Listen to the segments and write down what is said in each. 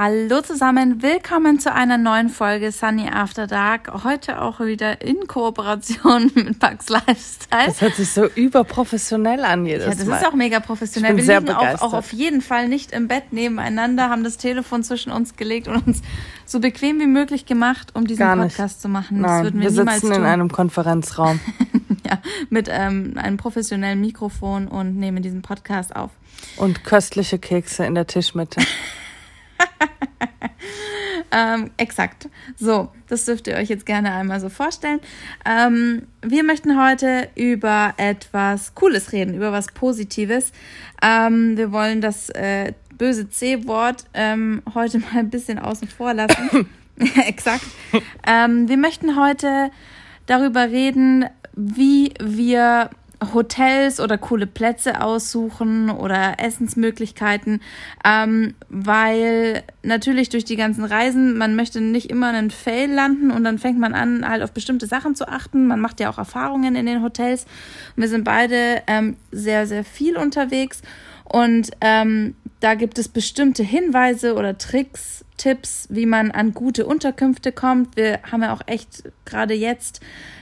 Hallo zusammen, willkommen zu einer neuen Folge Sunny After Dark. Heute auch wieder in Kooperation mit Bugs Lifestyle. Das hört sich so überprofessionell an jedes Mal. Ja, das Mal. ist auch mega professionell. Wir liegen auch, auch, auf jeden Fall nicht im Bett nebeneinander, haben das Telefon zwischen uns gelegt und uns so bequem wie möglich gemacht, um diesen Podcast zu machen. Das Nein, würden wir, wir sitzen in einem Konferenzraum. ja, mit ähm, einem professionellen Mikrofon und nehmen diesen Podcast auf. Und köstliche Kekse in der Tischmitte. ähm, exakt. So, das dürft ihr euch jetzt gerne einmal so vorstellen. Ähm, wir möchten heute über etwas Cooles reden, über was Positives. Ähm, wir wollen das äh, böse C-Wort ähm, heute mal ein bisschen außen vor lassen. exakt. Ähm, wir möchten heute darüber reden, wie wir Hotels oder coole Plätze aussuchen oder Essensmöglichkeiten, ähm, weil natürlich durch die ganzen Reisen, man möchte nicht immer einen Fail landen und dann fängt man an, halt auf bestimmte Sachen zu achten. Man macht ja auch Erfahrungen in den Hotels. Wir sind beide ähm, sehr, sehr viel unterwegs und ähm, da gibt es bestimmte Hinweise oder Tricks, Tipps, wie man an gute Unterkünfte kommt. Wir haben ja auch echt gerade jetzt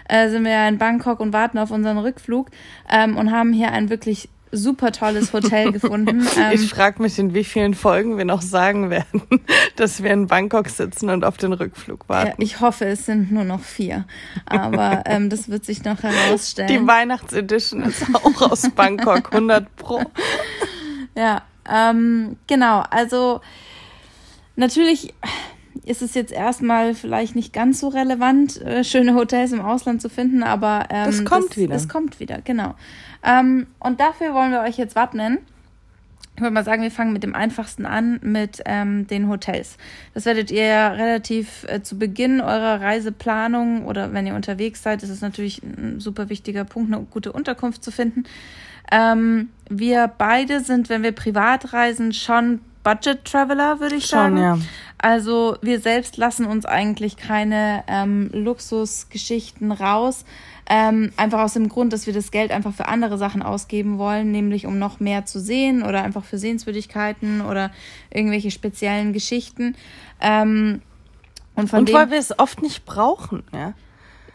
äh, sind wir ja in Bangkok und warten auf unseren Rückflug ähm, und haben hier ein wirklich super tolles Hotel gefunden. Ähm, ich frage mich, in wie vielen Folgen wir noch sagen werden, dass wir in Bangkok sitzen und auf den Rückflug warten. Ja, ich hoffe, es sind nur noch vier. Aber ähm, das wird sich noch herausstellen. Die Weihnachtsedition ist auch aus Bangkok, 100 Pro. Ja, ähm, genau. Also natürlich ist es jetzt erstmal vielleicht nicht ganz so relevant, äh, schöne Hotels im Ausland zu finden, aber ähm, es kommt das, wieder. Es kommt wieder, genau. Ähm, und dafür wollen wir euch jetzt wappnen. Ich würde mal sagen, wir fangen mit dem einfachsten an, mit ähm, den Hotels. Das werdet ihr ja relativ äh, zu Beginn eurer Reiseplanung oder wenn ihr unterwegs seid, ist es natürlich ein super wichtiger Punkt, eine gute Unterkunft zu finden. Ähm, wir beide sind, wenn wir privat reisen, schon Budget Traveler, würde ich sagen. Schon, ja. Also wir selbst lassen uns eigentlich keine ähm, Luxusgeschichten raus. Ähm, einfach aus dem Grund, dass wir das Geld einfach für andere Sachen ausgeben wollen, nämlich um noch mehr zu sehen oder einfach für Sehenswürdigkeiten oder irgendwelche speziellen Geschichten. Ähm, und und weil wir es oft nicht brauchen, ja.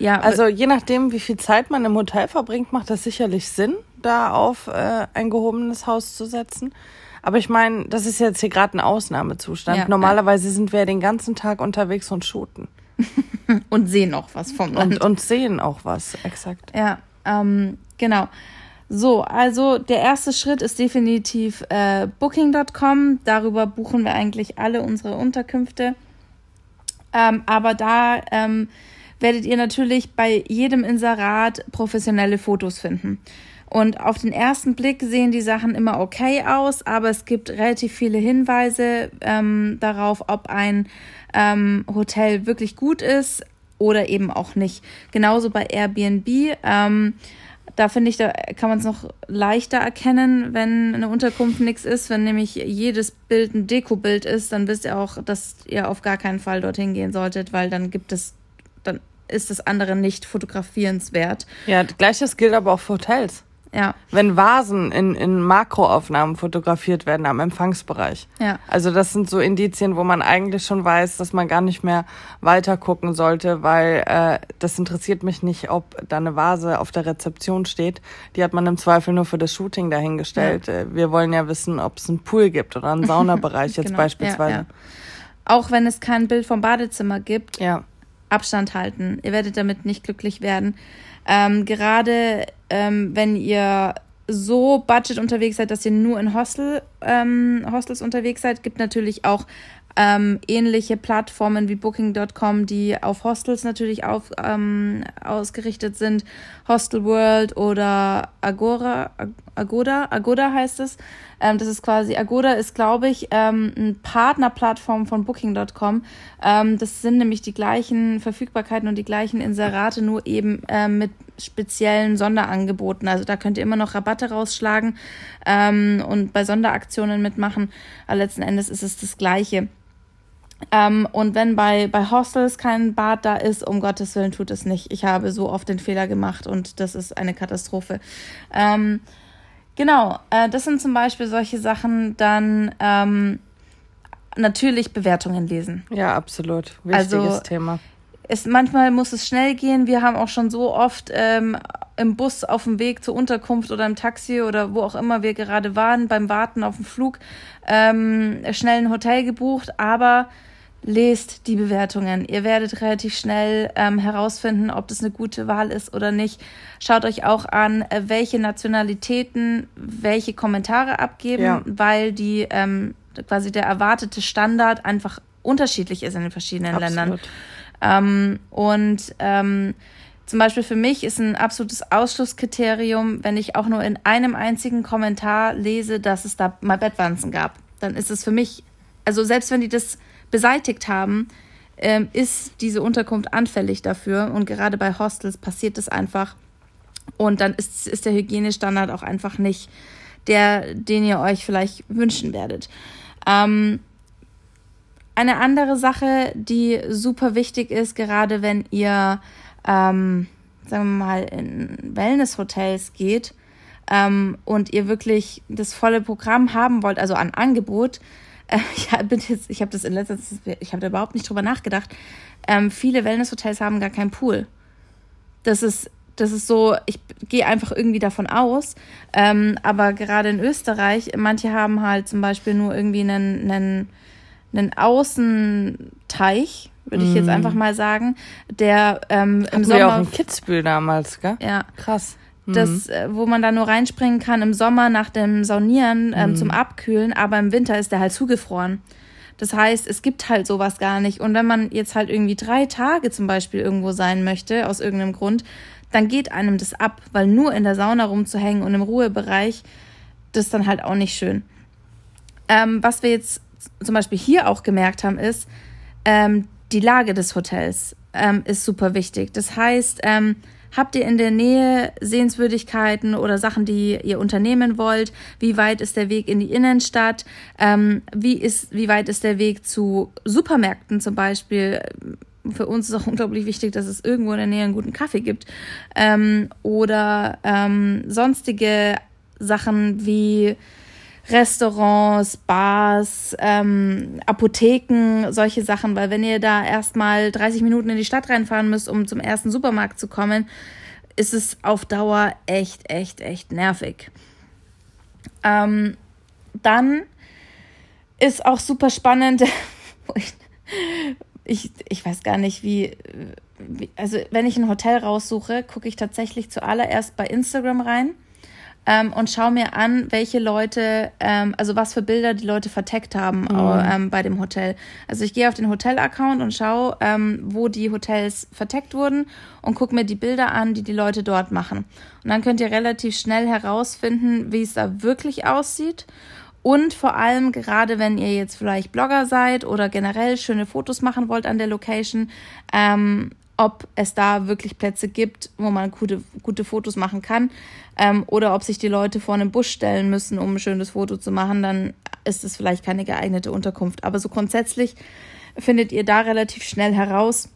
Ja, also je nachdem, wie viel Zeit man im Hotel verbringt, macht das sicherlich Sinn, da auf äh, ein gehobenes Haus zu setzen. Aber ich meine, das ist jetzt hier gerade ein Ausnahmezustand. Ja, Normalerweise ja. sind wir ja den ganzen Tag unterwegs und shooten. und sehen auch was vom Land. Und, und sehen auch was, exakt. Ja, ähm, genau. So, also der erste Schritt ist definitiv äh, Booking.com. Darüber buchen wir eigentlich alle unsere Unterkünfte. Ähm, aber da ähm, werdet ihr natürlich bei jedem Inserat professionelle Fotos finden. Und auf den ersten Blick sehen die Sachen immer okay aus, aber es gibt relativ viele Hinweise ähm, darauf, ob ein ähm, Hotel wirklich gut ist oder eben auch nicht. Genauso bei Airbnb. Ähm, da finde ich, da kann man es noch leichter erkennen, wenn eine Unterkunft nichts ist. Wenn nämlich jedes Bild ein Dekobild ist, dann wisst ihr auch, dass ihr auf gar keinen Fall dorthin gehen solltet, weil dann gibt es, dann ist das andere nicht fotografierenswert. Ja, gleiches gilt aber auch für Hotels. Ja. Wenn Vasen in, in Makroaufnahmen fotografiert werden am Empfangsbereich. Ja. Also das sind so Indizien, wo man eigentlich schon weiß, dass man gar nicht mehr weiter gucken sollte, weil äh, das interessiert mich nicht, ob da eine Vase auf der Rezeption steht. Die hat man im Zweifel nur für das Shooting dahingestellt. Ja. Äh, wir wollen ja wissen, ob es einen Pool gibt oder einen Saunabereich jetzt genau. beispielsweise. Ja, Auch wenn es kein Bild vom Badezimmer gibt, ja. Abstand halten. Ihr werdet damit nicht glücklich werden. Ähm, gerade ähm, wenn ihr so budget unterwegs seid, dass ihr nur in Hostel, ähm, Hostels unterwegs seid, gibt natürlich auch ähm, ähnliche Plattformen wie Booking.com, die auf Hostels natürlich auf, ähm, ausgerichtet sind. Hostel World oder Agora, Agoda, Agoda heißt es. Ähm, das ist quasi, Agoda ist, glaube ich, ähm, eine Partnerplattform von Booking.com. Ähm, das sind nämlich die gleichen Verfügbarkeiten und die gleichen Inserate, nur eben ähm, mit speziellen Sonderangeboten. Also da könnt ihr immer noch Rabatte rausschlagen ähm, und bei Sonderaktionen mitmachen. Aber letzten Endes ist es das Gleiche. Ähm, und wenn bei, bei Hostels kein Bad da ist, um Gottes Willen tut es nicht. Ich habe so oft den Fehler gemacht und das ist eine Katastrophe. Ähm, genau, äh, das sind zum Beispiel solche Sachen. Dann ähm, natürlich Bewertungen lesen. Ja, absolut. Wichtiges also, Thema. Es, manchmal muss es schnell gehen. Wir haben auch schon so oft ähm, im Bus auf dem Weg zur Unterkunft oder im Taxi oder wo auch immer wir gerade waren, beim Warten auf dem Flug, ähm, schnell ein Hotel gebucht. Aber lest die Bewertungen. Ihr werdet relativ schnell ähm, herausfinden, ob das eine gute Wahl ist oder nicht. Schaut euch auch an, äh, welche Nationalitäten welche Kommentare abgeben, ja. weil die ähm, quasi der erwartete Standard einfach unterschiedlich ist in den verschiedenen Absolut. Ländern. Ähm, und ähm, zum Beispiel für mich ist ein absolutes Ausschlusskriterium, wenn ich auch nur in einem einzigen Kommentar lese, dass es da mal Bettwanzen gab. Dann ist es für mich, also selbst wenn die das beseitigt haben, ähm, ist diese Unterkunft anfällig dafür. Und gerade bei Hostels passiert das einfach. Und dann ist, ist der Hygienestandard auch einfach nicht der, den ihr euch vielleicht wünschen werdet. Ähm, eine andere Sache, die super wichtig ist, gerade wenn ihr, ähm, sagen wir mal, in Wellnesshotels geht ähm, und ihr wirklich das volle Programm haben wollt, also an Angebot, äh, ja, bin jetzt, ich habe das in letzter Zeit, ich habe da überhaupt nicht drüber nachgedacht. Ähm, viele Wellnesshotels haben gar keinen Pool. Das ist, das ist so, ich gehe einfach irgendwie davon aus. Ähm, aber gerade in Österreich, manche haben halt zum Beispiel nur irgendwie einen, einen, einen Außenteich, würde ich jetzt mm. einfach mal sagen, der ähm, im Sommer. Wir auch ein Kitzbühel damals, gell? Ja. Krass das, mhm. äh, wo man da nur reinspringen kann im Sommer nach dem Saunieren ähm, mhm. zum Abkühlen, aber im Winter ist der halt zugefroren. Das heißt, es gibt halt sowas gar nicht. Und wenn man jetzt halt irgendwie drei Tage zum Beispiel irgendwo sein möchte, aus irgendeinem Grund, dann geht einem das ab, weil nur in der Sauna rumzuhängen und im Ruhebereich, das ist dann halt auch nicht schön. Ähm, was wir jetzt zum Beispiel hier auch gemerkt haben, ist, ähm, die Lage des Hotels ähm, ist super wichtig. Das heißt, ähm, Habt ihr in der Nähe Sehenswürdigkeiten oder Sachen, die ihr unternehmen wollt? Wie weit ist der Weg in die Innenstadt? Ähm, wie, ist, wie weit ist der Weg zu Supermärkten zum Beispiel? Für uns ist auch unglaublich wichtig, dass es irgendwo in der Nähe einen guten Kaffee gibt. Ähm, oder ähm, sonstige Sachen wie Restaurants, Bars, ähm, Apotheken, solche Sachen, weil wenn ihr da erstmal 30 Minuten in die Stadt reinfahren müsst, um zum ersten Supermarkt zu kommen, ist es auf Dauer echt, echt, echt nervig. Ähm, dann ist auch super spannend, ich, ich, weiß gar nicht, wie, wie, also wenn ich ein Hotel raussuche, gucke ich tatsächlich zuallererst bei Instagram rein ähm, und schaue mir an, welche Leute, ähm, also was für Bilder die Leute verteckt haben mhm. ähm, bei dem Hotel. Also ich gehe auf den Hotel-Account und schaue, ähm, wo die Hotels verteckt wurden und gucke mir die Bilder an, die die Leute dort machen. Und dann könnt ihr relativ schnell herausfinden, wie es da wirklich aussieht. Und vor allem, gerade wenn ihr jetzt vielleicht Blogger seid oder generell schöne Fotos machen wollt an der Location, ähm, ob es da wirklich Plätze gibt, wo man gute, gute Fotos machen kann ähm, oder ob sich die Leute vor einem Busch stellen müssen, um ein schönes Foto zu machen, dann ist es vielleicht keine geeignete Unterkunft. Aber so grundsätzlich findet ihr da relativ schnell heraus,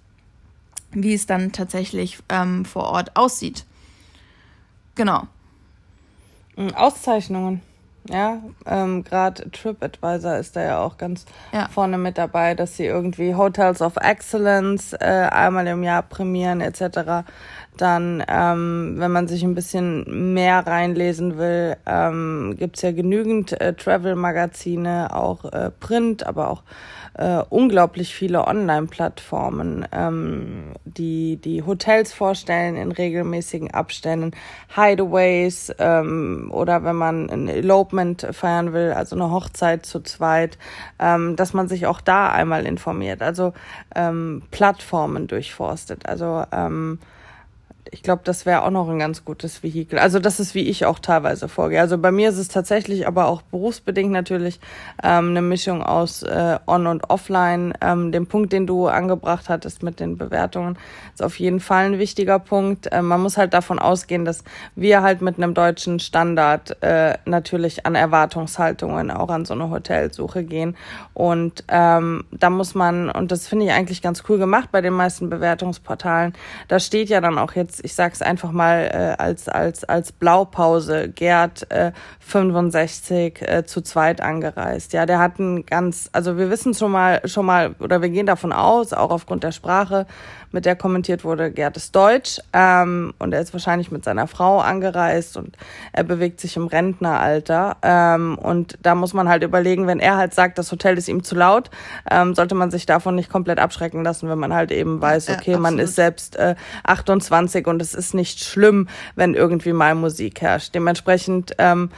wie es dann tatsächlich ähm, vor Ort aussieht. Genau. Auszeichnungen. Ja, ähm, gerade TripAdvisor ist da ja auch ganz ja. vorne mit dabei, dass sie irgendwie Hotels of Excellence äh, einmal im Jahr prämieren etc. Dann, ähm, wenn man sich ein bisschen mehr reinlesen will, ähm, gibt ja genügend äh, Travel-Magazine, auch äh, Print, aber auch äh, unglaublich viele Online-Plattformen, ähm, die die Hotels vorstellen in regelmäßigen Abständen, Hideaways ähm, oder wenn man ein Elopement feiern will, also eine Hochzeit zu zweit, ähm, dass man sich auch da einmal informiert, also ähm, Plattformen durchforstet. Also ähm, ich glaube, das wäre auch noch ein ganz gutes Vehikel. Also das ist, wie ich auch teilweise vorgehe. Also bei mir ist es tatsächlich, aber auch berufsbedingt natürlich ähm, eine Mischung aus äh, On- und Offline. Ähm, den Punkt, den du angebracht hattest mit den Bewertungen, ist auf jeden Fall ein wichtiger Punkt. Äh, man muss halt davon ausgehen, dass wir halt mit einem deutschen Standard äh, natürlich an Erwartungshaltungen auch an so eine Hotelsuche gehen. Und ähm, da muss man, und das finde ich eigentlich ganz cool gemacht bei den meisten Bewertungsportalen, da steht ja dann auch jetzt ich sag's einfach mal äh, als, als, als Blaupause, Gerd äh, 65 äh, zu zweit angereist. Ja, der hat ein ganz, also wir wissen schon mal, schon mal, oder wir gehen davon aus, auch aufgrund der Sprache, mit der kommentiert wurde, Gerd ist deutsch ähm, und er ist wahrscheinlich mit seiner Frau angereist und er bewegt sich im Rentneralter. Ähm, und da muss man halt überlegen, wenn er halt sagt, das Hotel ist ihm zu laut, ähm, sollte man sich davon nicht komplett abschrecken lassen, wenn man halt eben weiß, okay, ja, man ist selbst äh, 28 und es ist nicht schlimm, wenn irgendwie mal Musik herrscht. Dementsprechend ähm,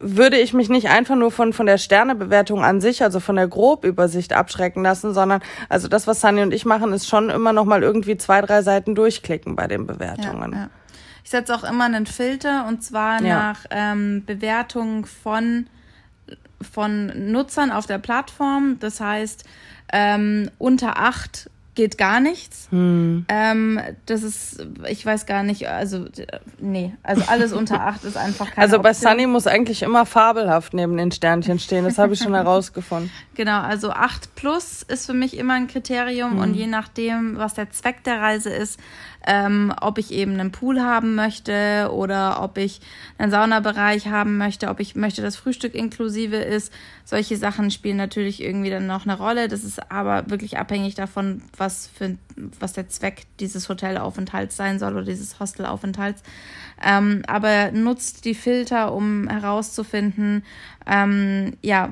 würde ich mich nicht einfach nur von, von der Sternebewertung an sich, also von der Grobübersicht abschrecken lassen, sondern also das, was Sunny und ich machen, ist schon immer noch mal irgendwie zwei, drei Seiten durchklicken bei den Bewertungen. Ja, ja. Ich setze auch immer einen Filter und zwar ja. nach ähm, Bewertungen von, von Nutzern auf der Plattform. Das heißt, ähm, unter acht geht gar nichts. Hm. Ähm, das ist, ich weiß gar nicht, also nee, also alles unter acht ist einfach keine Also bei Option. Sunny muss eigentlich immer fabelhaft neben den Sternchen stehen, das habe ich schon herausgefunden. Genau, also acht plus ist für mich immer ein Kriterium hm. und je nachdem, was der Zweck der Reise ist, ähm, ob ich eben einen Pool haben möchte oder ob ich einen Saunabereich haben möchte, ob ich möchte, dass Frühstück inklusive ist. Solche Sachen spielen natürlich irgendwie dann noch eine Rolle. Das ist aber wirklich abhängig davon, was für was der Zweck dieses Hotelaufenthalts sein soll oder dieses Hostelaufenthalts. Ähm, aber nutzt die Filter, um herauszufinden, ähm, ja,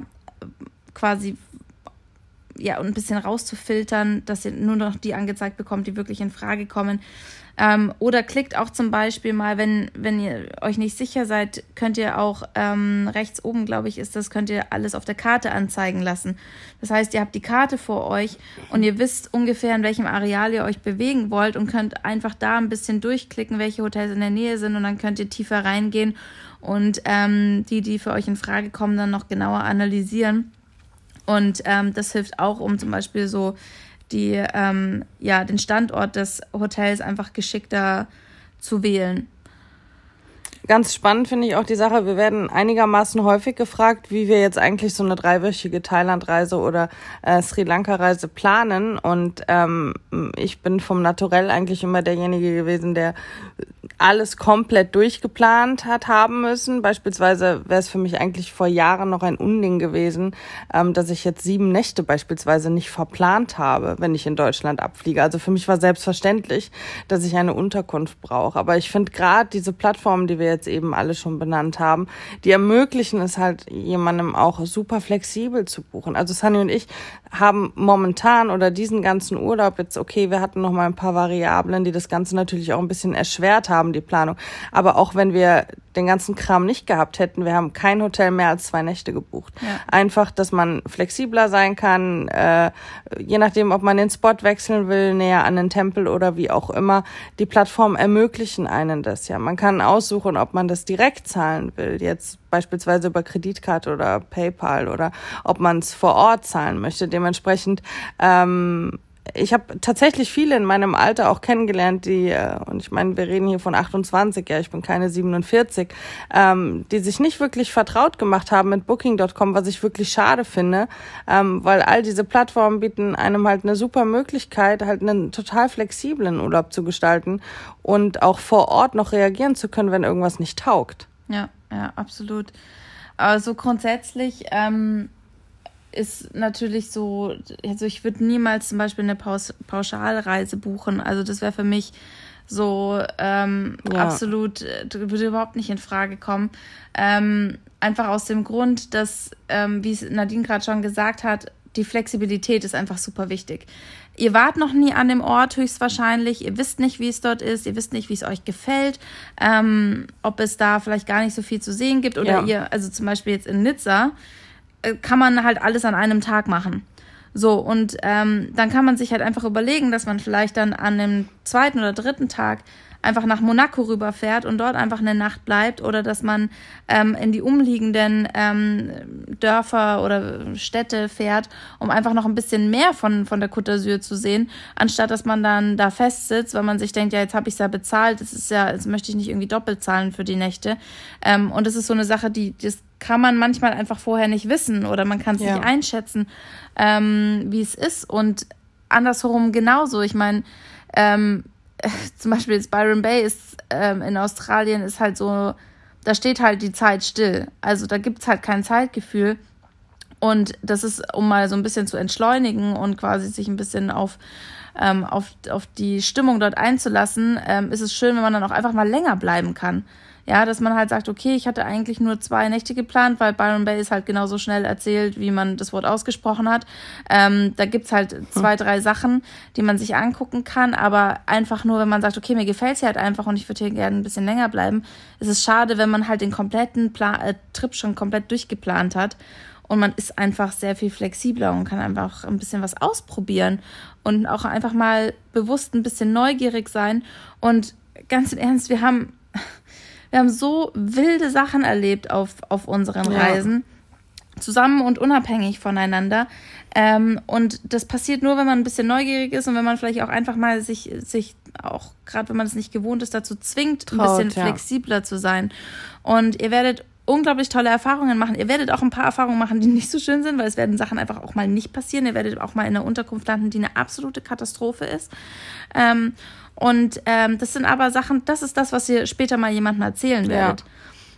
quasi ja, ein bisschen rauszufiltern, dass ihr nur noch die angezeigt bekommt, die wirklich in Frage kommen. Ähm, oder klickt auch zum Beispiel mal, wenn, wenn ihr euch nicht sicher seid, könnt ihr auch ähm, rechts oben, glaube ich, ist das, könnt ihr alles auf der Karte anzeigen lassen. Das heißt, ihr habt die Karte vor euch und ihr wisst ungefähr, in welchem Areal ihr euch bewegen wollt und könnt einfach da ein bisschen durchklicken, welche Hotels in der Nähe sind und dann könnt ihr tiefer reingehen und ähm, die, die für euch in Frage kommen, dann noch genauer analysieren. Und ähm, das hilft auch, um zum Beispiel so die, ähm, ja, den Standort des Hotels einfach geschickter zu wählen. Ganz spannend finde ich auch die Sache, wir werden einigermaßen häufig gefragt, wie wir jetzt eigentlich so eine dreiwöchige Thailandreise oder äh, Sri Lanka-Reise planen. Und ähm, ich bin vom Naturell eigentlich immer derjenige gewesen, der alles komplett durchgeplant hat haben müssen. Beispielsweise wäre es für mich eigentlich vor Jahren noch ein Unding gewesen, ähm, dass ich jetzt sieben Nächte beispielsweise nicht verplant habe, wenn ich in Deutschland abfliege. Also für mich war selbstverständlich, dass ich eine Unterkunft brauche. Aber ich finde gerade diese Plattformen, die wir jetzt eben alle schon benannt haben, die ermöglichen es halt jemandem auch super flexibel zu buchen. Also Sunny und ich haben momentan oder diesen ganzen Urlaub jetzt, okay, wir hatten noch mal ein paar Variablen, die das Ganze natürlich auch ein bisschen erschwert haben, die Planung. Aber auch wenn wir den ganzen Kram nicht gehabt hätten, wir haben kein Hotel mehr als zwei Nächte gebucht. Ja. Einfach, dass man flexibler sein kann, äh, je nachdem, ob man den Spot wechseln will, näher an den Tempel oder wie auch immer. Die Plattformen ermöglichen einen das ja. Man kann aussuchen, ob man das direkt zahlen will, jetzt beispielsweise über Kreditkarte oder PayPal oder ob man es vor Ort zahlen möchte. Dementsprechend ähm, ich habe tatsächlich viele in meinem Alter auch kennengelernt, die, äh, und ich meine, wir reden hier von 28, ja, ich bin keine 47, ähm, die sich nicht wirklich vertraut gemacht haben mit Booking.com, was ich wirklich schade finde, ähm, weil all diese Plattformen bieten einem halt eine super Möglichkeit, halt einen total flexiblen Urlaub zu gestalten und auch vor Ort noch reagieren zu können, wenn irgendwas nicht taugt. Ja, ja, absolut. Also grundsätzlich ähm, ist natürlich so, also ich würde niemals zum Beispiel eine Paus Pauschalreise buchen. Also das wäre für mich so ähm, ja. absolut, äh, würde überhaupt nicht in Frage kommen. Ähm, einfach aus dem Grund, dass, ähm, wie es Nadine gerade schon gesagt hat, die Flexibilität ist einfach super wichtig. Ihr wart noch nie an dem Ort höchstwahrscheinlich, ihr wisst nicht, wie es dort ist, ihr wisst nicht, wie es euch gefällt, ähm, ob es da vielleicht gar nicht so viel zu sehen gibt oder ja. ihr, also zum Beispiel jetzt in Nizza, kann man halt alles an einem Tag machen. So, und ähm, dann kann man sich halt einfach überlegen, dass man vielleicht dann an dem zweiten oder dritten Tag einfach nach Monaco rüberfährt und dort einfach eine Nacht bleibt oder dass man ähm, in die umliegenden ähm, Dörfer oder Städte fährt, um einfach noch ein bisschen mehr von, von der Côte d'Azur zu sehen, anstatt dass man dann da festsitzt, weil man sich denkt, ja, jetzt habe ich es ja bezahlt, das ist ja, jetzt möchte ich nicht irgendwie doppelt zahlen für die Nächte. Ähm, und das ist so eine Sache, die das kann man manchmal einfach vorher nicht wissen oder man kann es ja. nicht einschätzen, ähm, wie es ist. Und andersherum genauso. Ich meine, ähm, zum Beispiel jetzt Byron Bay ist ähm, in Australien ist halt so, da steht halt die Zeit still. Also da gibt es halt kein Zeitgefühl. Und das ist, um mal so ein bisschen zu entschleunigen und quasi sich ein bisschen auf, ähm, auf, auf die Stimmung dort einzulassen, ähm, ist es schön, wenn man dann auch einfach mal länger bleiben kann. Ja, dass man halt sagt, okay, ich hatte eigentlich nur zwei Nächte geplant, weil Byron Bay ist halt genauso schnell erzählt, wie man das Wort ausgesprochen hat. Ähm, da gibt's halt zwei, drei Sachen, die man sich angucken kann, aber einfach nur, wenn man sagt, okay, mir gefällt's hier halt einfach und ich würde hier gerne ein bisschen länger bleiben, ist es schade, wenn man halt den kompletten Pla äh, Trip schon komplett durchgeplant hat und man ist einfach sehr viel flexibler und kann einfach ein bisschen was ausprobieren und auch einfach mal bewusst ein bisschen neugierig sein. Und ganz im Ernst, wir haben wir haben so wilde Sachen erlebt auf, auf unseren ja. Reisen. Zusammen und unabhängig voneinander. Ähm, und das passiert nur, wenn man ein bisschen neugierig ist und wenn man vielleicht auch einfach mal sich, sich auch, gerade wenn man es nicht gewohnt ist, dazu zwingt, Traut, ein bisschen ja. flexibler zu sein. Und ihr werdet unglaublich tolle Erfahrungen machen. Ihr werdet auch ein paar Erfahrungen machen, die nicht so schön sind, weil es werden Sachen einfach auch mal nicht passieren. Ihr werdet auch mal in einer Unterkunft landen, die eine absolute Katastrophe ist. Ähm, und ähm, das sind aber Sachen, das ist das, was ihr später mal jemandem erzählen werdet. Ja.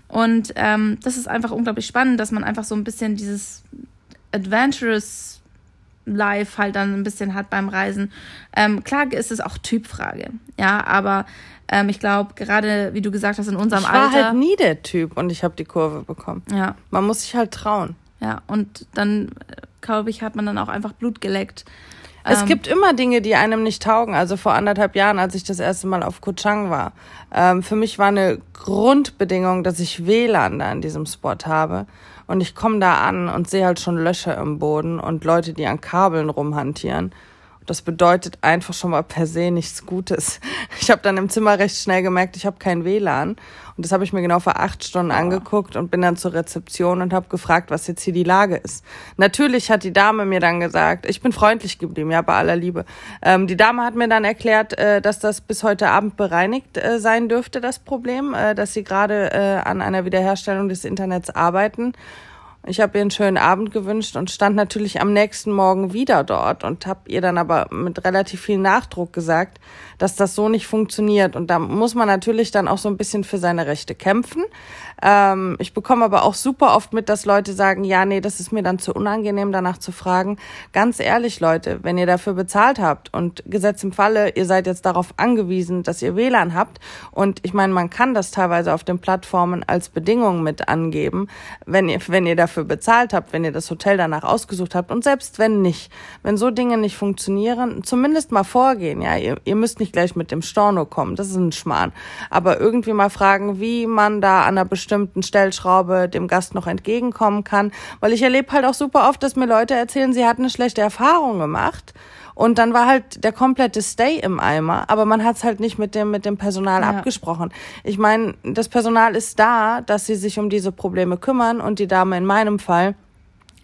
Und ähm, das ist einfach unglaublich spannend, dass man einfach so ein bisschen dieses Adventurous Life halt dann ein bisschen hat beim Reisen. Ähm, klar ist es auch Typfrage, ja, aber ähm, ich glaube, gerade wie du gesagt hast, in unserem Alter. Ich war halt nie der Typ und ich habe die Kurve bekommen. Ja. Man muss sich halt trauen. Ja, und dann, äh, glaube ich, hat man dann auch einfach Blut geleckt. Es ähm, gibt immer Dinge, die einem nicht taugen. Also vor anderthalb Jahren, als ich das erste Mal auf Koh Chang war. Ähm, für mich war eine Grundbedingung, dass ich WLAN da in diesem Spot habe. Und ich komme da an und sehe halt schon Löcher im Boden und Leute, die an Kabeln rumhantieren. Das bedeutet einfach schon mal per se nichts Gutes. Ich habe dann im Zimmer recht schnell gemerkt, ich habe kein WLAN. Und das habe ich mir genau vor acht Stunden oh. angeguckt und bin dann zur Rezeption und habe gefragt, was jetzt hier die Lage ist. Natürlich hat die Dame mir dann gesagt, ich bin freundlich geblieben, ja, bei aller Liebe. Ähm, die Dame hat mir dann erklärt, äh, dass das bis heute Abend bereinigt äh, sein dürfte, das Problem, äh, dass sie gerade äh, an einer Wiederherstellung des Internets arbeiten ich habe ihr einen schönen Abend gewünscht und stand natürlich am nächsten Morgen wieder dort und habe ihr dann aber mit relativ viel Nachdruck gesagt, dass das so nicht funktioniert. Und da muss man natürlich dann auch so ein bisschen für seine Rechte kämpfen. Ähm, ich bekomme aber auch super oft mit, dass Leute sagen, ja, nee, das ist mir dann zu unangenehm, danach zu fragen. Ganz ehrlich, Leute, wenn ihr dafür bezahlt habt und Gesetz im Falle, ihr seid jetzt darauf angewiesen, dass ihr WLAN habt. Und ich meine, man kann das teilweise auf den Plattformen als Bedingung mit angeben, wenn ihr, wenn ihr dafür bezahlt habt, wenn ihr das Hotel danach ausgesucht habt. Und selbst wenn nicht, wenn so Dinge nicht funktionieren, zumindest mal vorgehen. Ja, ihr, ihr müsst nicht gleich mit dem Storno kommen. Das ist ein Schmarrn. Aber irgendwie mal fragen, wie man da an einer bestimmten Stellschraube dem Gast noch entgegenkommen kann. Weil ich erlebe halt auch super oft, dass mir Leute erzählen, sie hatten eine schlechte Erfahrung gemacht. Und dann war halt der komplette Stay im Eimer, aber man hat es halt nicht mit dem, mit dem Personal ja. abgesprochen. Ich meine, das Personal ist da, dass sie sich um diese Probleme kümmern und die Dame in meinem Fall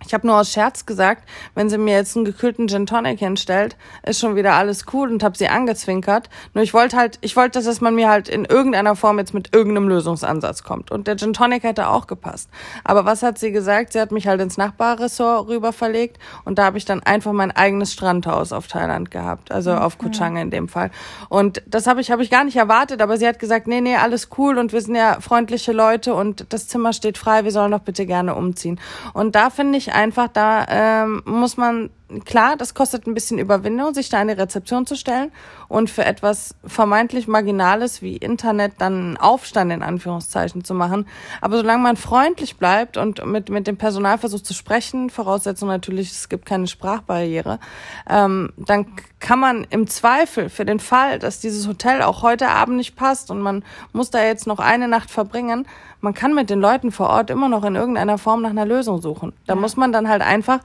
ich habe nur aus Scherz gesagt, wenn sie mir jetzt einen gekühlten Gin Tonic hinstellt, ist schon wieder alles cool und habe sie angezwinkert. Nur ich wollte halt, ich wollte, dass man mir halt in irgendeiner Form jetzt mit irgendeinem Lösungsansatz kommt. Und der Gin Tonic hätte auch gepasst. Aber was hat sie gesagt? Sie hat mich halt ins Nachbarressort rüber verlegt und da habe ich dann einfach mein eigenes Strandhaus auf Thailand gehabt, also auf Koh Chang in dem Fall. Und das habe ich habe ich gar nicht erwartet, aber sie hat gesagt, nee, nee, alles cool und wir sind ja freundliche Leute und das Zimmer steht frei, wir sollen doch bitte gerne umziehen. Und da finde ich einfach, da ähm, muss man, klar, das kostet ein bisschen Überwindung, sich da in die Rezeption zu stellen und für etwas vermeintlich Marginales wie Internet dann einen Aufstand in Anführungszeichen zu machen. Aber solange man freundlich bleibt und mit, mit dem Personal versucht zu sprechen, Voraussetzung natürlich, es gibt keine Sprachbarriere, ähm, dann kann man im Zweifel für den Fall, dass dieses Hotel auch heute Abend nicht passt und man muss da jetzt noch eine Nacht verbringen, man kann mit den Leuten vor Ort immer noch in irgendeiner Form nach einer Lösung suchen. Da ja. muss man dann halt einfach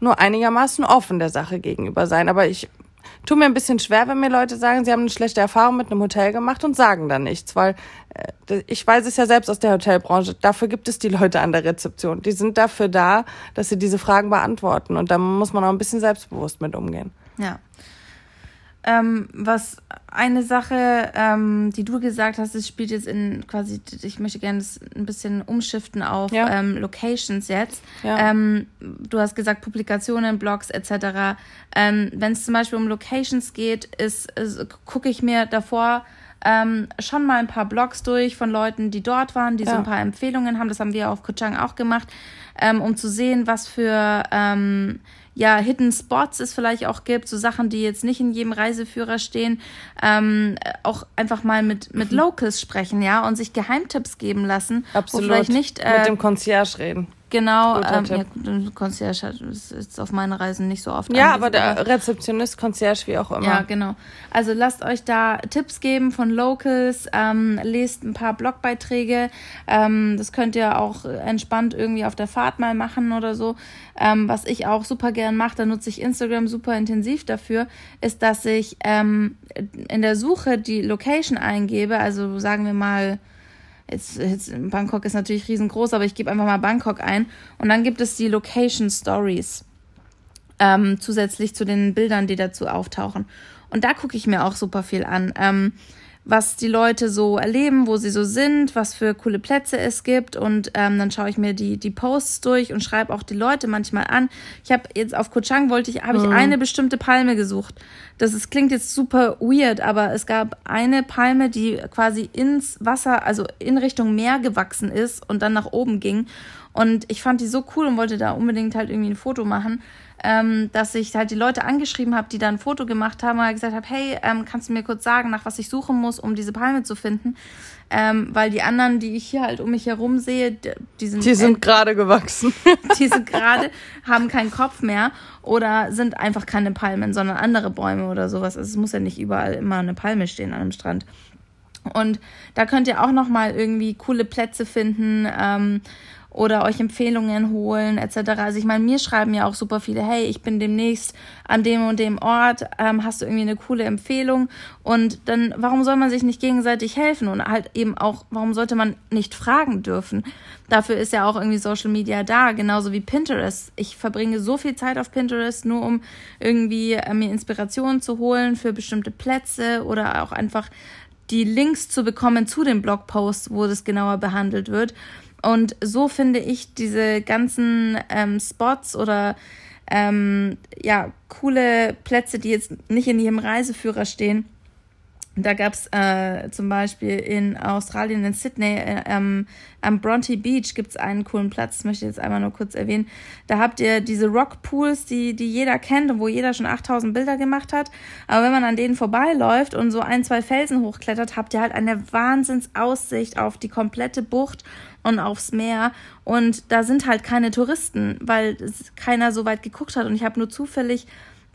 nur einigermaßen offen der Sache gegenüber sein. Aber ich tue mir ein bisschen schwer, wenn mir Leute sagen, sie haben eine schlechte Erfahrung mit einem Hotel gemacht und sagen dann nichts, weil äh, ich weiß es ja selbst aus der Hotelbranche. Dafür gibt es die Leute an der Rezeption. Die sind dafür da, dass sie diese Fragen beantworten und da muss man auch ein bisschen selbstbewusst mit umgehen. Ja. Ähm, was eine Sache, ähm, die du gesagt hast, es spielt jetzt in quasi, ich möchte gerne das ein bisschen umschiften auf ja. ähm, Locations jetzt. Ja. Ähm, du hast gesagt Publikationen, Blogs etc. Ähm, Wenn es zum Beispiel um Locations geht, ist, ist gucke ich mir davor ähm, schon mal ein paar Blogs durch von Leuten, die dort waren, die ja. so ein paar Empfehlungen haben. Das haben wir auf Kochang auch gemacht, ähm, um zu sehen, was für ähm, ja, Hidden Spots es vielleicht auch gibt, so Sachen, die jetzt nicht in jedem Reiseführer stehen, ähm, auch einfach mal mit, mit Locals sprechen, ja, und sich Geheimtipps geben lassen. Absolut. Wo vielleicht nicht, äh, mit dem Concierge reden. Genau, ähm, ja, Concierge ist auf meinen Reisen nicht so oft. Ja, aber der Rezeptionist, Concierge, wie auch immer. Ja, genau. Also lasst euch da Tipps geben von Locals, ähm, lest ein paar Blogbeiträge. Ähm, das könnt ihr auch entspannt irgendwie auf der Fahrt mal machen oder so. Ähm, was ich auch super gern mache, da nutze ich Instagram super intensiv dafür, ist, dass ich ähm, in der Suche die Location eingebe. Also sagen wir mal Jetzt, jetzt Bangkok ist natürlich riesengroß, aber ich gebe einfach mal Bangkok ein. Und dann gibt es die Location Stories. Ähm, zusätzlich zu den Bildern, die dazu auftauchen. Und da gucke ich mir auch super viel an. Ähm, was die Leute so erleben, wo sie so sind, was für coole Plätze es gibt. Und ähm, dann schaue ich mir die, die Posts durch und schreibe auch die Leute manchmal an. Ich habe jetzt auf Koh Chang wollte ich, habe ich mhm. eine bestimmte Palme gesucht. Das ist, klingt jetzt super weird, aber es gab eine Palme, die quasi ins Wasser, also in Richtung Meer gewachsen ist und dann nach oben ging. Und ich fand die so cool und wollte da unbedingt halt irgendwie ein Foto machen ähm, dass ich halt die Leute angeschrieben habe, die da ein Foto gemacht haben und gesagt habe, hey, ähm, kannst du mir kurz sagen, nach was ich suchen muss, um diese Palme zu finden? Ähm, weil die anderen, die ich hier halt um mich herum sehe, die sind, die sind gerade gewachsen. die sind gerade, haben keinen Kopf mehr oder sind einfach keine Palmen, sondern andere Bäume oder sowas. Also es muss ja nicht überall immer eine Palme stehen an einem Strand. Und da könnt ihr auch noch mal irgendwie coole Plätze finden. Ähm, oder euch Empfehlungen holen etc. Also ich meine, mir schreiben ja auch super viele, hey, ich bin demnächst an dem und dem Ort, ähm, hast du irgendwie eine coole Empfehlung? Und dann, warum soll man sich nicht gegenseitig helfen? Und halt eben auch, warum sollte man nicht fragen dürfen? Dafür ist ja auch irgendwie Social Media da, genauso wie Pinterest. Ich verbringe so viel Zeit auf Pinterest, nur um irgendwie äh, mir Inspirationen zu holen für bestimmte Plätze oder auch einfach die Links zu bekommen zu den Blogposts, wo das genauer behandelt wird. Und so finde ich diese ganzen ähm, Spots oder ähm, ja, coole Plätze, die jetzt nicht in ihrem Reiseführer stehen, da gab es äh, zum Beispiel in Australien, in Sydney, äh, ähm, am Bronte Beach gibt es einen coolen Platz, das möchte ich jetzt einmal nur kurz erwähnen. Da habt ihr diese Rockpools, die, die jeder kennt und wo jeder schon 8000 Bilder gemacht hat. Aber wenn man an denen vorbeiläuft und so ein, zwei Felsen hochklettert, habt ihr halt eine Wahnsinnsaussicht auf die komplette Bucht und aufs Meer. Und da sind halt keine Touristen, weil keiner so weit geguckt hat. Und ich habe nur zufällig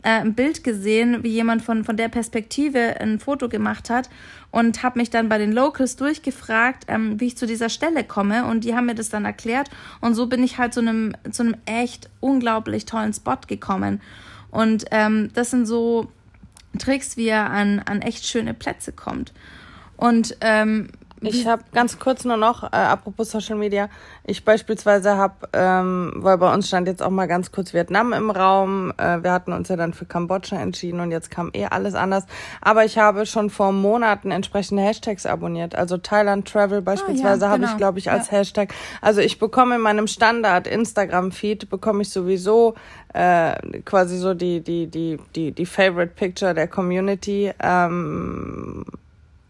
äh, ein Bild gesehen, wie jemand von, von der Perspektive ein Foto gemacht hat und habe mich dann bei den Locals durchgefragt, ähm, wie ich zu dieser Stelle komme und die haben mir das dann erklärt und so bin ich halt zu einem, zu einem echt unglaublich tollen Spot gekommen. Und ähm, das sind so Tricks, wie er an, an echt schöne Plätze kommt. Und ähm, ich habe ganz kurz nur noch, äh, apropos Social Media, ich beispielsweise habe, ähm, weil bei uns stand jetzt auch mal ganz kurz Vietnam im Raum, äh, wir hatten uns ja dann für Kambodscha entschieden und jetzt kam eh alles anders, aber ich habe schon vor Monaten entsprechende Hashtags abonniert, also Thailand Travel beispielsweise ah, ja, habe genau. ich glaube ich als ja. Hashtag, also ich bekomme in meinem Standard Instagram Feed, bekomme ich sowieso äh, quasi so die, die, die, die, die Favorite Picture der Community, ähm,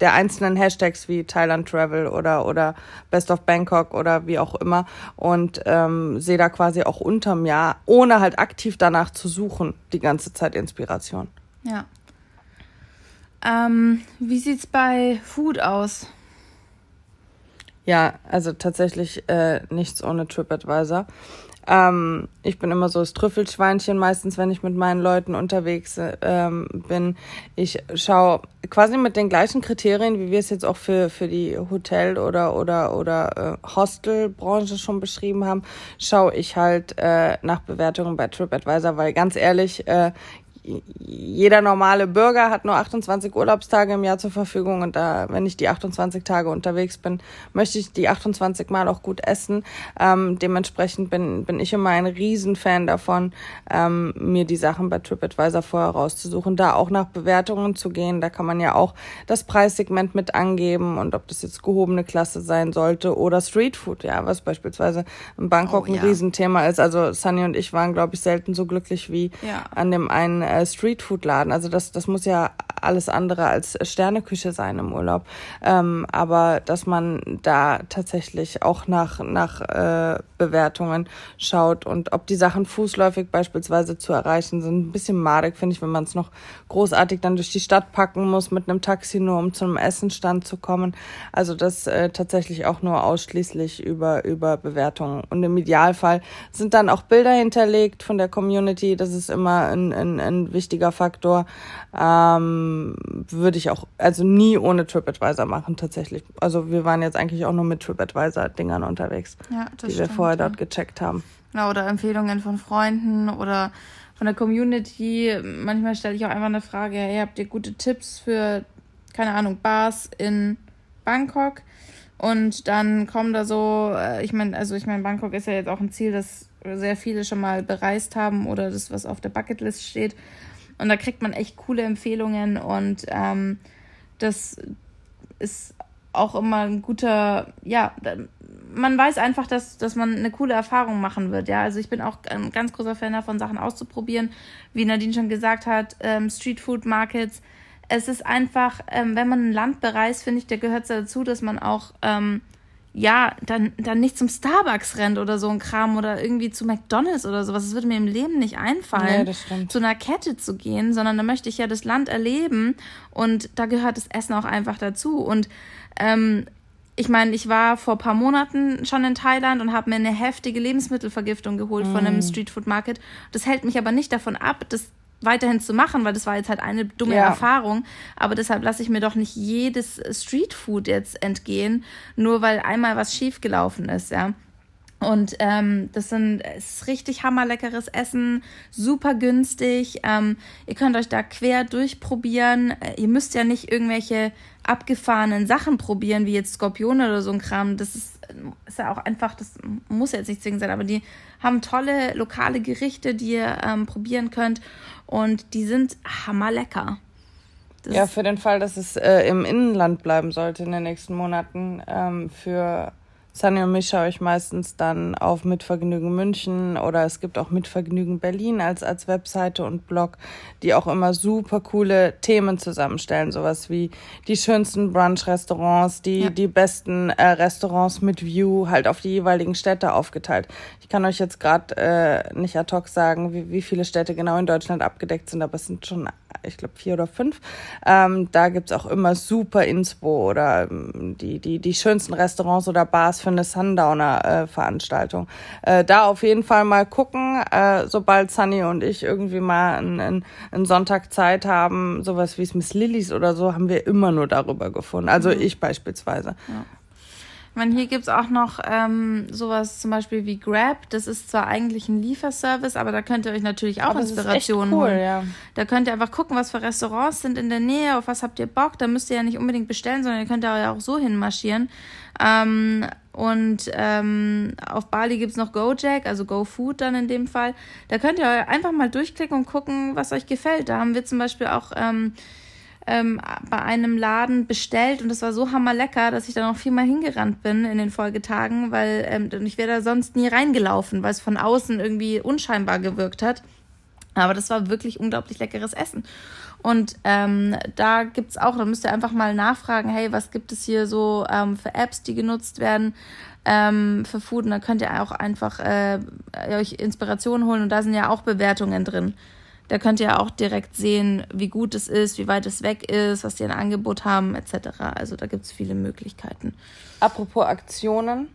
der einzelnen Hashtags wie Thailand Travel oder, oder Best of Bangkok oder wie auch immer und ähm, sehe da quasi auch unterm Jahr, ohne halt aktiv danach zu suchen, die ganze Zeit Inspiration. Ja. Ähm, wie sieht's bei Food aus? Ja, also tatsächlich äh, nichts ohne TripAdvisor. Ähm, ich bin immer so das Trüffelschweinchen, meistens, wenn ich mit meinen Leuten unterwegs ähm, bin. Ich schaue quasi mit den gleichen Kriterien, wie wir es jetzt auch für, für die Hotel- oder, oder, oder äh, Hostelbranche schon beschrieben haben, schaue ich halt äh, nach Bewertungen bei TripAdvisor, weil ganz ehrlich, äh, jeder normale Bürger hat nur 28 Urlaubstage im Jahr zur Verfügung und da, wenn ich die 28 Tage unterwegs bin, möchte ich die 28 Mal auch gut essen. Ähm, dementsprechend bin, bin ich immer ein Riesenfan davon, ähm, mir die Sachen bei TripAdvisor vorher rauszusuchen, da auch nach Bewertungen zu gehen. Da kann man ja auch das Preissegment mit angeben und ob das jetzt gehobene Klasse sein sollte oder Streetfood, ja, was beispielsweise in Bangkok oh, ja. ein Riesenthema ist. Also Sunny und ich waren, glaube ich, selten so glücklich wie ja. an dem einen äh, Streetfood-Laden. Also das, das muss ja alles andere als Sterneküche sein im Urlaub. Ähm, aber dass man da tatsächlich auch nach, nach äh, Bewertungen schaut und ob die Sachen fußläufig beispielsweise zu erreichen sind. Ein bisschen madig, finde ich, wenn man es noch großartig dann durch die Stadt packen muss mit einem Taxi, nur um zum Essenstand zu kommen. Also das äh, tatsächlich auch nur ausschließlich über, über Bewertungen. Und im Idealfall sind dann auch Bilder hinterlegt von der Community. Das ist immer ein, ein, ein wichtiger Faktor. Ähm, würde ich auch, also nie ohne TripAdvisor machen tatsächlich. Also wir waren jetzt eigentlich auch nur mit TripAdvisor-Dingern unterwegs, ja, die stimmt, wir vorher ja. dort gecheckt haben. Genau, oder Empfehlungen von Freunden oder von der Community. Manchmal stelle ich auch einfach eine Frage, hey, habt ihr gute Tipps für, keine Ahnung, Bars in Bangkok? Und dann kommen da so, äh, ich meine, also ich meine, Bangkok ist ja jetzt auch ein Ziel, das sehr viele schon mal bereist haben oder das, was auf der Bucketlist steht. Und da kriegt man echt coole Empfehlungen und ähm, das ist auch immer ein guter, ja, man weiß einfach, dass, dass man eine coole Erfahrung machen wird. Ja, also ich bin auch ein ganz großer Fan davon, Sachen auszuprobieren. Wie Nadine schon gesagt hat, ähm, Street Food Markets. Es ist einfach, ähm, wenn man ein Land bereist, finde ich, da gehört dazu, dass man auch ähm, ja, dann, dann nicht zum Starbucks rennt oder so ein Kram oder irgendwie zu McDonalds oder sowas. Das würde mir im Leben nicht einfallen, ja, zu einer Kette zu gehen, sondern da möchte ich ja das Land erleben und da gehört das Essen auch einfach dazu. Und ähm, ich meine, ich war vor paar Monaten schon in Thailand und habe mir eine heftige Lebensmittelvergiftung geholt mm. von einem mm. Streetfood Market. Das hält mich aber nicht davon ab, das weiterhin zu machen, weil das war jetzt halt eine dumme ja. Erfahrung. Aber deshalb lasse ich mir doch nicht jedes Streetfood jetzt entgehen, nur weil einmal was schiefgelaufen ist, ja. Und ähm, das sind ist richtig hammerleckeres Essen, super günstig. Ähm, ihr könnt euch da quer durchprobieren. Äh, ihr müsst ja nicht irgendwelche abgefahrenen Sachen probieren, wie jetzt Skorpione oder so ein Kram. Das ist, ist ja auch einfach, das muss jetzt nicht zwingend sein, aber die haben tolle lokale Gerichte, die ihr ähm, probieren könnt und die sind hammerlecker. Das ja, für den Fall, dass es äh, im Innenland bleiben sollte in den nächsten Monaten, ähm, für Sunny und mich schaue ich meistens dann auf Mitvergnügen München oder es gibt auch Mitvergnügen Berlin als, als Webseite und Blog, die auch immer super coole Themen zusammenstellen. Sowas wie die schönsten Brunch-Restaurants, die, ja. die besten äh, Restaurants mit View, halt auf die jeweiligen Städte aufgeteilt. Ich kann euch jetzt gerade äh, nicht ad hoc sagen, wie, wie viele Städte genau in Deutschland abgedeckt sind, aber es sind schon ich glaube, vier oder fünf. Ähm, da gibt's auch immer super Inspo oder ähm, die, die, die schönsten Restaurants oder Bars für eine Sundowner-Veranstaltung. Äh, äh, da auf jeden Fall mal gucken, äh, sobald Sunny und ich irgendwie mal einen, Sonntag Zeit haben, sowas wie es Miss Lillys oder so, haben wir immer nur darüber gefunden. Also mhm. ich beispielsweise. Ja. Ich meine, hier gibt es auch noch ähm, sowas zum Beispiel wie Grab. Das ist zwar eigentlich ein Lieferservice, aber da könnt ihr euch natürlich auch Inspirationen cool, holen. Ja. Da könnt ihr einfach gucken, was für Restaurants sind in der Nähe, auf was habt ihr Bock. Da müsst ihr ja nicht unbedingt bestellen, sondern ihr könnt ja auch so hinmarschieren. Ähm, und ähm, auf Bali gibt es noch Gojek, also GoFood dann in dem Fall. Da könnt ihr einfach mal durchklicken und gucken, was euch gefällt. Da haben wir zum Beispiel auch ähm, ähm, bei einem Laden bestellt und das war so hammerlecker, dass ich da noch viermal hingerannt bin in den Folgetagen, weil ähm, ich wäre da sonst nie reingelaufen, weil es von außen irgendwie unscheinbar gewirkt hat. Aber das war wirklich unglaublich leckeres Essen. Und ähm, da gibt's auch, da müsst ihr einfach mal nachfragen, hey, was gibt es hier so ähm, für Apps, die genutzt werden ähm, für Food? Und da könnt ihr auch einfach äh, euch Inspiration holen und da sind ja auch Bewertungen drin. Da könnt ihr auch direkt sehen, wie gut es ist, wie weit es weg ist, was die ein Angebot haben, etc. Also da gibt es viele Möglichkeiten. Apropos Aktionen.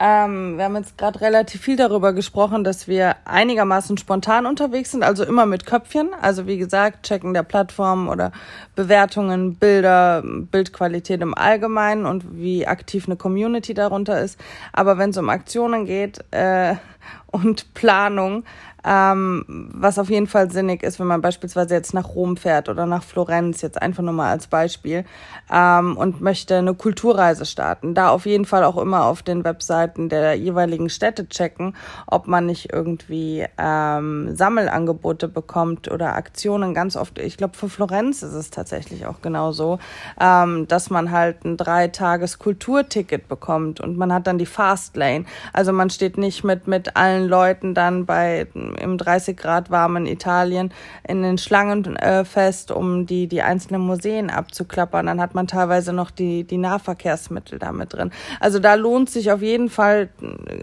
Ähm, wir haben jetzt gerade relativ viel darüber gesprochen, dass wir einigermaßen spontan unterwegs sind, also immer mit Köpfchen. Also wie gesagt, checken der Plattform oder Bewertungen, Bilder, Bildqualität im Allgemeinen und wie aktiv eine Community darunter ist. Aber wenn es um Aktionen geht, äh, und Planung ähm, was auf jeden Fall sinnig ist, wenn man beispielsweise jetzt nach Rom fährt oder nach Florenz, jetzt einfach nur mal als Beispiel, ähm, und möchte eine Kulturreise starten. Da auf jeden Fall auch immer auf den Webseiten der jeweiligen Städte checken, ob man nicht irgendwie ähm, Sammelangebote bekommt oder Aktionen. Ganz oft, ich glaube, für Florenz ist es tatsächlich auch genauso, ähm, dass man halt ein dreitages Kulturticket bekommt und man hat dann die Fastlane. Also man steht nicht mit, mit allen Leuten dann bei im 30 Grad warmen Italien in den Schlangen äh, fest, um die, die einzelnen Museen abzuklappern. Dann hat man teilweise noch die, die Nahverkehrsmittel damit drin. Also da lohnt sich auf jeden Fall,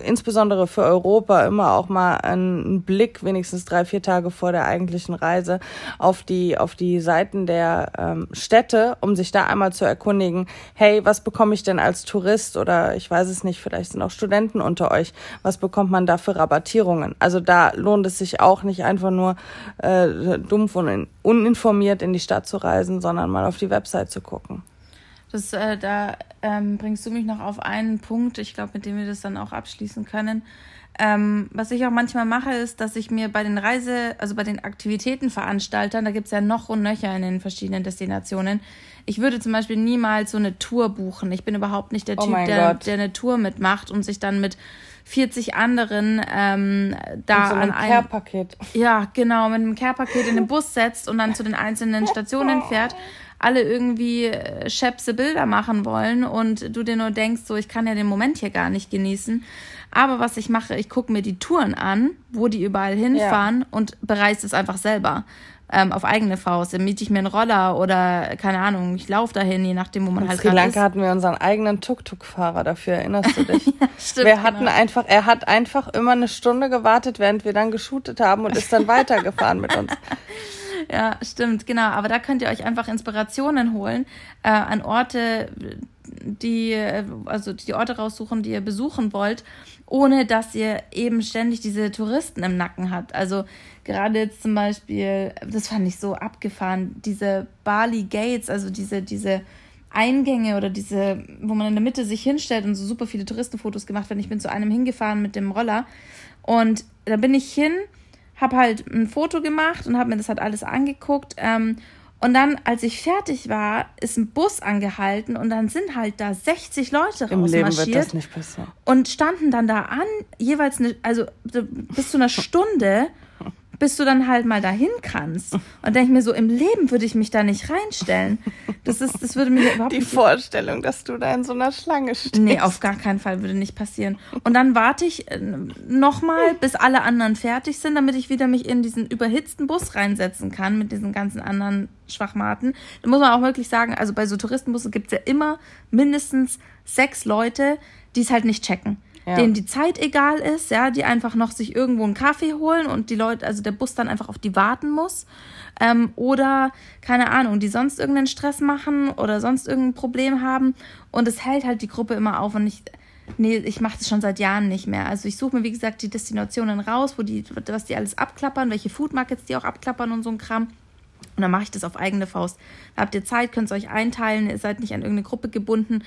insbesondere für Europa, immer auch mal ein Blick, wenigstens drei, vier Tage vor der eigentlichen Reise, auf die, auf die Seiten der ähm, Städte, um sich da einmal zu erkundigen, hey, was bekomme ich denn als Tourist oder ich weiß es nicht, vielleicht sind auch Studenten unter euch, was bekommt man da für Rabattierungen? Also da lohnt lohnt es sich auch nicht einfach nur äh, dumpf und uninformiert in die Stadt zu reisen, sondern mal auf die Website zu gucken. Das, äh, da ähm, bringst du mich noch auf einen Punkt, ich glaube, mit dem wir das dann auch abschließen können. Ähm, was ich auch manchmal mache, ist, dass ich mir bei den Reise, also bei den Aktivitätenveranstaltern, da gibt es ja noch und nöcher in den verschiedenen Destinationen. Ich würde zum Beispiel niemals so eine Tour buchen. Ich bin überhaupt nicht der oh Typ, der, der eine Tour mitmacht und sich dann mit 40 anderen ähm, da so an einem Care-Paket. Ja, genau, mit einem Care-Paket in den Bus setzt und dann zu den einzelnen Stationen fährt alle irgendwie äh, schäpse Bilder machen wollen und du dir nur denkst, so, ich kann ja den Moment hier gar nicht genießen. Aber was ich mache, ich gucke mir die Touren an, wo die überall hinfahren ja. und bereise es einfach selber ähm, auf eigene Faust. Dann miete ich mir einen Roller oder keine Ahnung, ich laufe dahin, je nachdem, wo man In halt Sri Lanka ist. hatten wir unseren eigenen Tuk-Tuk-Fahrer, dafür erinnerst du dich? ja, stimmt, wir hatten genau. einfach, er hat einfach immer eine Stunde gewartet, während wir dann geshootet haben und ist dann weitergefahren mit uns. Ja, stimmt, genau. Aber da könnt ihr euch einfach Inspirationen holen äh, an Orte, die, äh, also die Orte raussuchen, die ihr besuchen wollt, ohne dass ihr eben ständig diese Touristen im Nacken habt. Also gerade jetzt zum Beispiel, das fand ich so abgefahren, diese Bali Gates, also diese, diese Eingänge oder diese, wo man in der Mitte sich hinstellt und so super viele Touristenfotos gemacht werden. Ich bin zu einem hingefahren mit dem Roller und da bin ich hin, habe halt ein Foto gemacht und habe mir das halt alles angeguckt. Ähm, und dann, als ich fertig war, ist ein Bus angehalten und dann sind halt da 60 Leute Im Leben wird das nicht passieren. Und standen dann da an, jeweils eine, also bis zu einer Stunde bis du dann halt mal dahin kannst. Und denke mir so, im Leben würde ich mich da nicht reinstellen. Das ist, das würde mir überhaupt Die nicht Vorstellung, dass du da in so einer Schlange stehst. Nee, auf gar keinen Fall würde nicht passieren. Und dann warte ich äh, nochmal, bis alle anderen fertig sind, damit ich wieder mich in diesen überhitzten Bus reinsetzen kann mit diesen ganzen anderen Schwachmaten. Da muss man auch wirklich sagen, also bei so Touristenbussen gibt es ja immer mindestens sechs Leute, die es halt nicht checken ja. denen die Zeit egal ist, ja, die einfach noch sich irgendwo einen Kaffee holen und die Leute, also der Bus dann einfach auf die warten muss. Ähm, oder, keine Ahnung, die sonst irgendeinen Stress machen oder sonst irgendein Problem haben. Und es hält halt die Gruppe immer auf und ich. Nee, ich mache das schon seit Jahren nicht mehr. Also ich suche mir, wie gesagt, die Destinationen raus, wo die, was die alles abklappern, welche Food Markets die auch abklappern und so ein Kram. Und dann mache ich das auf eigene Faust. Habt ihr Zeit, könnt es euch einteilen, ihr seid nicht an irgendeine Gruppe gebunden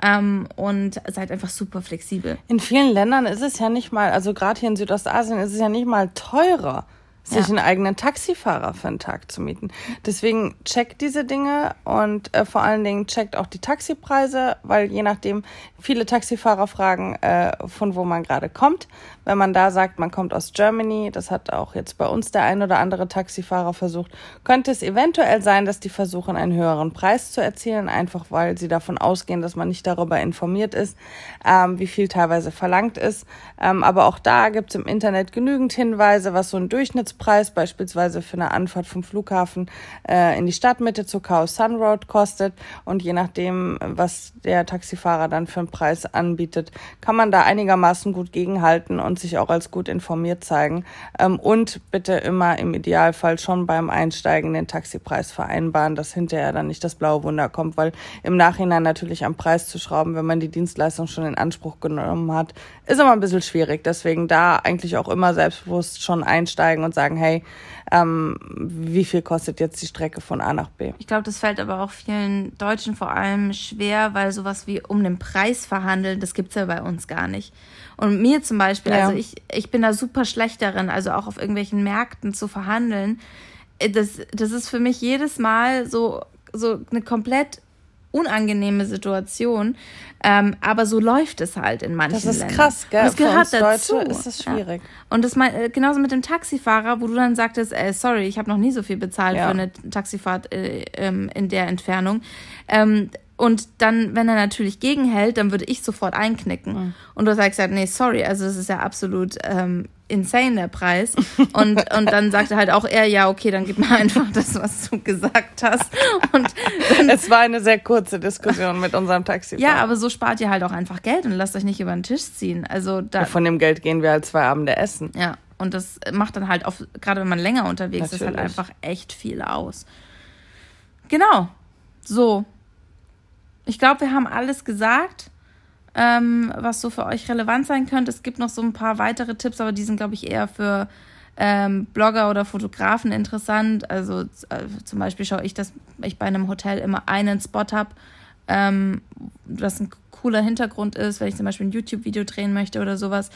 ähm, und seid einfach super flexibel. In vielen Ländern ist es ja nicht mal, also gerade hier in Südostasien ist es ja nicht mal teurer sich ja. einen eigenen Taxifahrer für einen Tag zu mieten. Deswegen checkt diese Dinge und äh, vor allen Dingen checkt auch die Taxipreise, weil je nachdem viele Taxifahrer fragen, äh, von wo man gerade kommt. Wenn man da sagt, man kommt aus Germany, das hat auch jetzt bei uns der ein oder andere Taxifahrer versucht, könnte es eventuell sein, dass die versuchen, einen höheren Preis zu erzielen, einfach weil sie davon ausgehen, dass man nicht darüber informiert ist, ähm, wie viel teilweise verlangt ist. Ähm, aber auch da gibt es im Internet genügend Hinweise, was so ein Durchschnitts Preis beispielsweise für eine Anfahrt vom Flughafen äh, in die Stadtmitte zur Chaos Sun Road kostet. Und je nachdem, was der Taxifahrer dann für einen Preis anbietet, kann man da einigermaßen gut gegenhalten und sich auch als gut informiert zeigen. Ähm, und bitte immer im Idealfall schon beim Einsteigen den Taxipreis vereinbaren, dass hinterher dann nicht das blaue Wunder kommt, weil im Nachhinein natürlich am Preis zu schrauben, wenn man die Dienstleistung schon in Anspruch genommen hat, ist immer ein bisschen schwierig. Deswegen da eigentlich auch immer selbstbewusst schon einsteigen und sagen, hey, ähm, wie viel kostet jetzt die Strecke von A nach B? Ich glaube, das fällt aber auch vielen Deutschen vor allem schwer, weil sowas wie um den Preis verhandeln, das gibt's ja bei uns gar nicht. Und mir zum Beispiel, ja. also ich, ich bin da super schlecht darin, also auch auf irgendwelchen Märkten zu verhandeln. Äh, das, das ist für mich jedes Mal so, so eine komplett unangenehme Situation. Ähm, aber so läuft es halt in manchen Ländern. Das ist Ländern. krass, gell? Und das gehört dazu. Deutsche ist es schwierig. Ja. Und das mein, äh, genauso mit dem Taxifahrer, wo du dann sagtest, äh, sorry, ich habe noch nie so viel bezahlt ja. für eine Taxifahrt äh, ähm, in der Entfernung. Ähm, und dann, wenn er natürlich gegenhält, dann würde ich sofort einknicken. Mhm. Und du sagst halt, nee, sorry, also das ist ja absolut ähm, insane, der Preis. Und, und dann sagte halt auch er, ja, okay, dann gib mir einfach das, was du gesagt hast. Und dann, es war eine sehr kurze Diskussion mit unserem Taxi. Ja, aber so spart ihr halt auch einfach Geld und lasst euch nicht über den Tisch ziehen. Also da, ja, von dem Geld gehen wir halt zwei Abende essen. Ja, und das macht dann halt auch, gerade wenn man länger unterwegs Natürlich. ist, halt einfach echt viel aus. Genau. So, ich glaube, wir haben alles gesagt, ähm, was so für euch relevant sein könnte. Es gibt noch so ein paar weitere Tipps, aber die sind, glaube ich, eher für ähm, Blogger oder Fotografen interessant. Also äh, zum Beispiel schaue ich, dass ich bei einem Hotel immer einen Spot habe, ähm, was ein cooler Hintergrund ist, wenn ich zum Beispiel ein YouTube-Video drehen möchte oder sowas.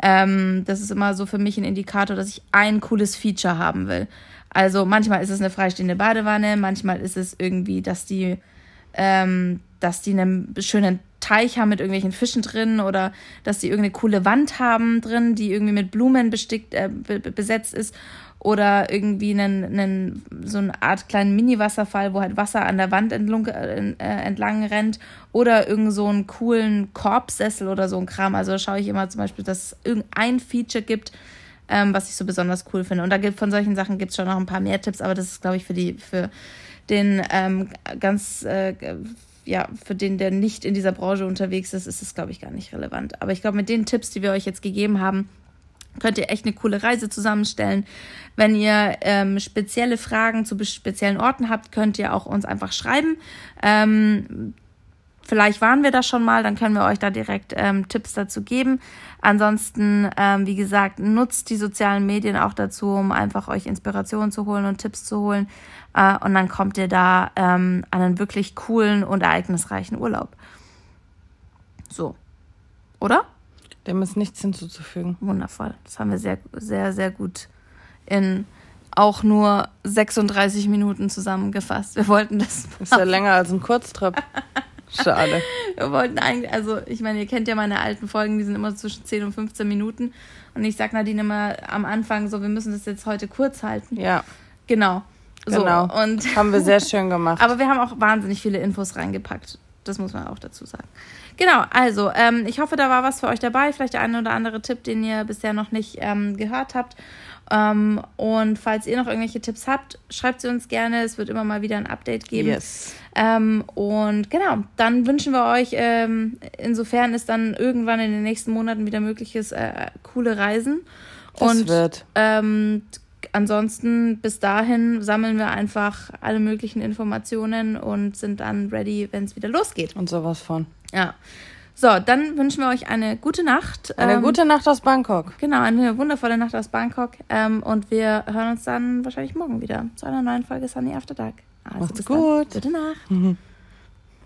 Ähm, das ist immer so für mich ein Indikator, dass ich ein cooles Feature haben will. Also manchmal ist es eine freistehende Badewanne, manchmal ist es irgendwie, dass die ähm, dass die einen schönen Teich haben mit irgendwelchen Fischen drin oder dass die irgendeine coole Wand haben drin, die irgendwie mit Blumen bestickt, äh, besetzt ist oder irgendwie einen, einen, so eine Art kleinen Mini-Wasserfall, wo halt Wasser an der Wand entlang, äh, entlang rennt oder irgend so einen coolen Korbsessel oder so ein Kram. Also da schaue ich immer zum Beispiel, dass es irgendein Feature gibt, ähm, was ich so besonders cool finde. Und da gibt von solchen Sachen gibt es schon noch ein paar mehr Tipps, aber das ist, glaube ich, für die, für den ähm, ganz äh, ja, für den, der nicht in dieser Branche unterwegs ist, ist es, glaube ich, gar nicht relevant. Aber ich glaube, mit den Tipps, die wir euch jetzt gegeben haben, könnt ihr echt eine coole Reise zusammenstellen. Wenn ihr ähm, spezielle Fragen zu speziellen Orten habt, könnt ihr auch uns einfach schreiben. Ähm, vielleicht waren wir da schon mal, dann können wir euch da direkt ähm, Tipps dazu geben. Ansonsten, ähm, wie gesagt, nutzt die sozialen Medien auch dazu, um einfach euch Inspiration zu holen und Tipps zu holen. Äh, und dann kommt ihr da ähm, an einen wirklich coolen und ereignisreichen Urlaub. So. Oder? Dem ist nichts hinzuzufügen. Wundervoll. Das haben wir sehr, sehr, sehr gut in auch nur 36 Minuten zusammengefasst. Wir wollten das. Ist ja länger als ein Kurztrip. Schade. Wir wollten eigentlich, also ich meine, ihr kennt ja meine alten Folgen, die sind immer zwischen 10 und 15 Minuten. Und ich sag Nadine immer am Anfang so, wir müssen das jetzt heute kurz halten. Ja. Genau. So, genau. Und haben wir sehr schön gemacht. Aber wir haben auch wahnsinnig viele Infos reingepackt. Das muss man auch dazu sagen. Genau, also ähm, ich hoffe, da war was für euch dabei. Vielleicht der eine oder andere Tipp, den ihr bisher noch nicht ähm, gehört habt. Ähm, und falls ihr noch irgendwelche Tipps habt, schreibt sie uns gerne. Es wird immer mal wieder ein Update geben. Yes. Ähm, und genau, dann wünschen wir euch, ähm, insofern es dann irgendwann in den nächsten Monaten wieder möglich ist, äh, coole Reisen. Das und wird. Ähm, ansonsten bis dahin sammeln wir einfach alle möglichen Informationen und sind dann ready, wenn es wieder losgeht. Und sowas von. Ja. So, dann wünschen wir euch eine gute Nacht. Eine ähm, gute Nacht aus Bangkok. Genau, eine wundervolle Nacht aus Bangkok. Ähm, und wir hören uns dann wahrscheinlich morgen wieder zu einer neuen Folge Sunny After Dark. Also Macht's gut. Dann. Gute Nacht. Mhm.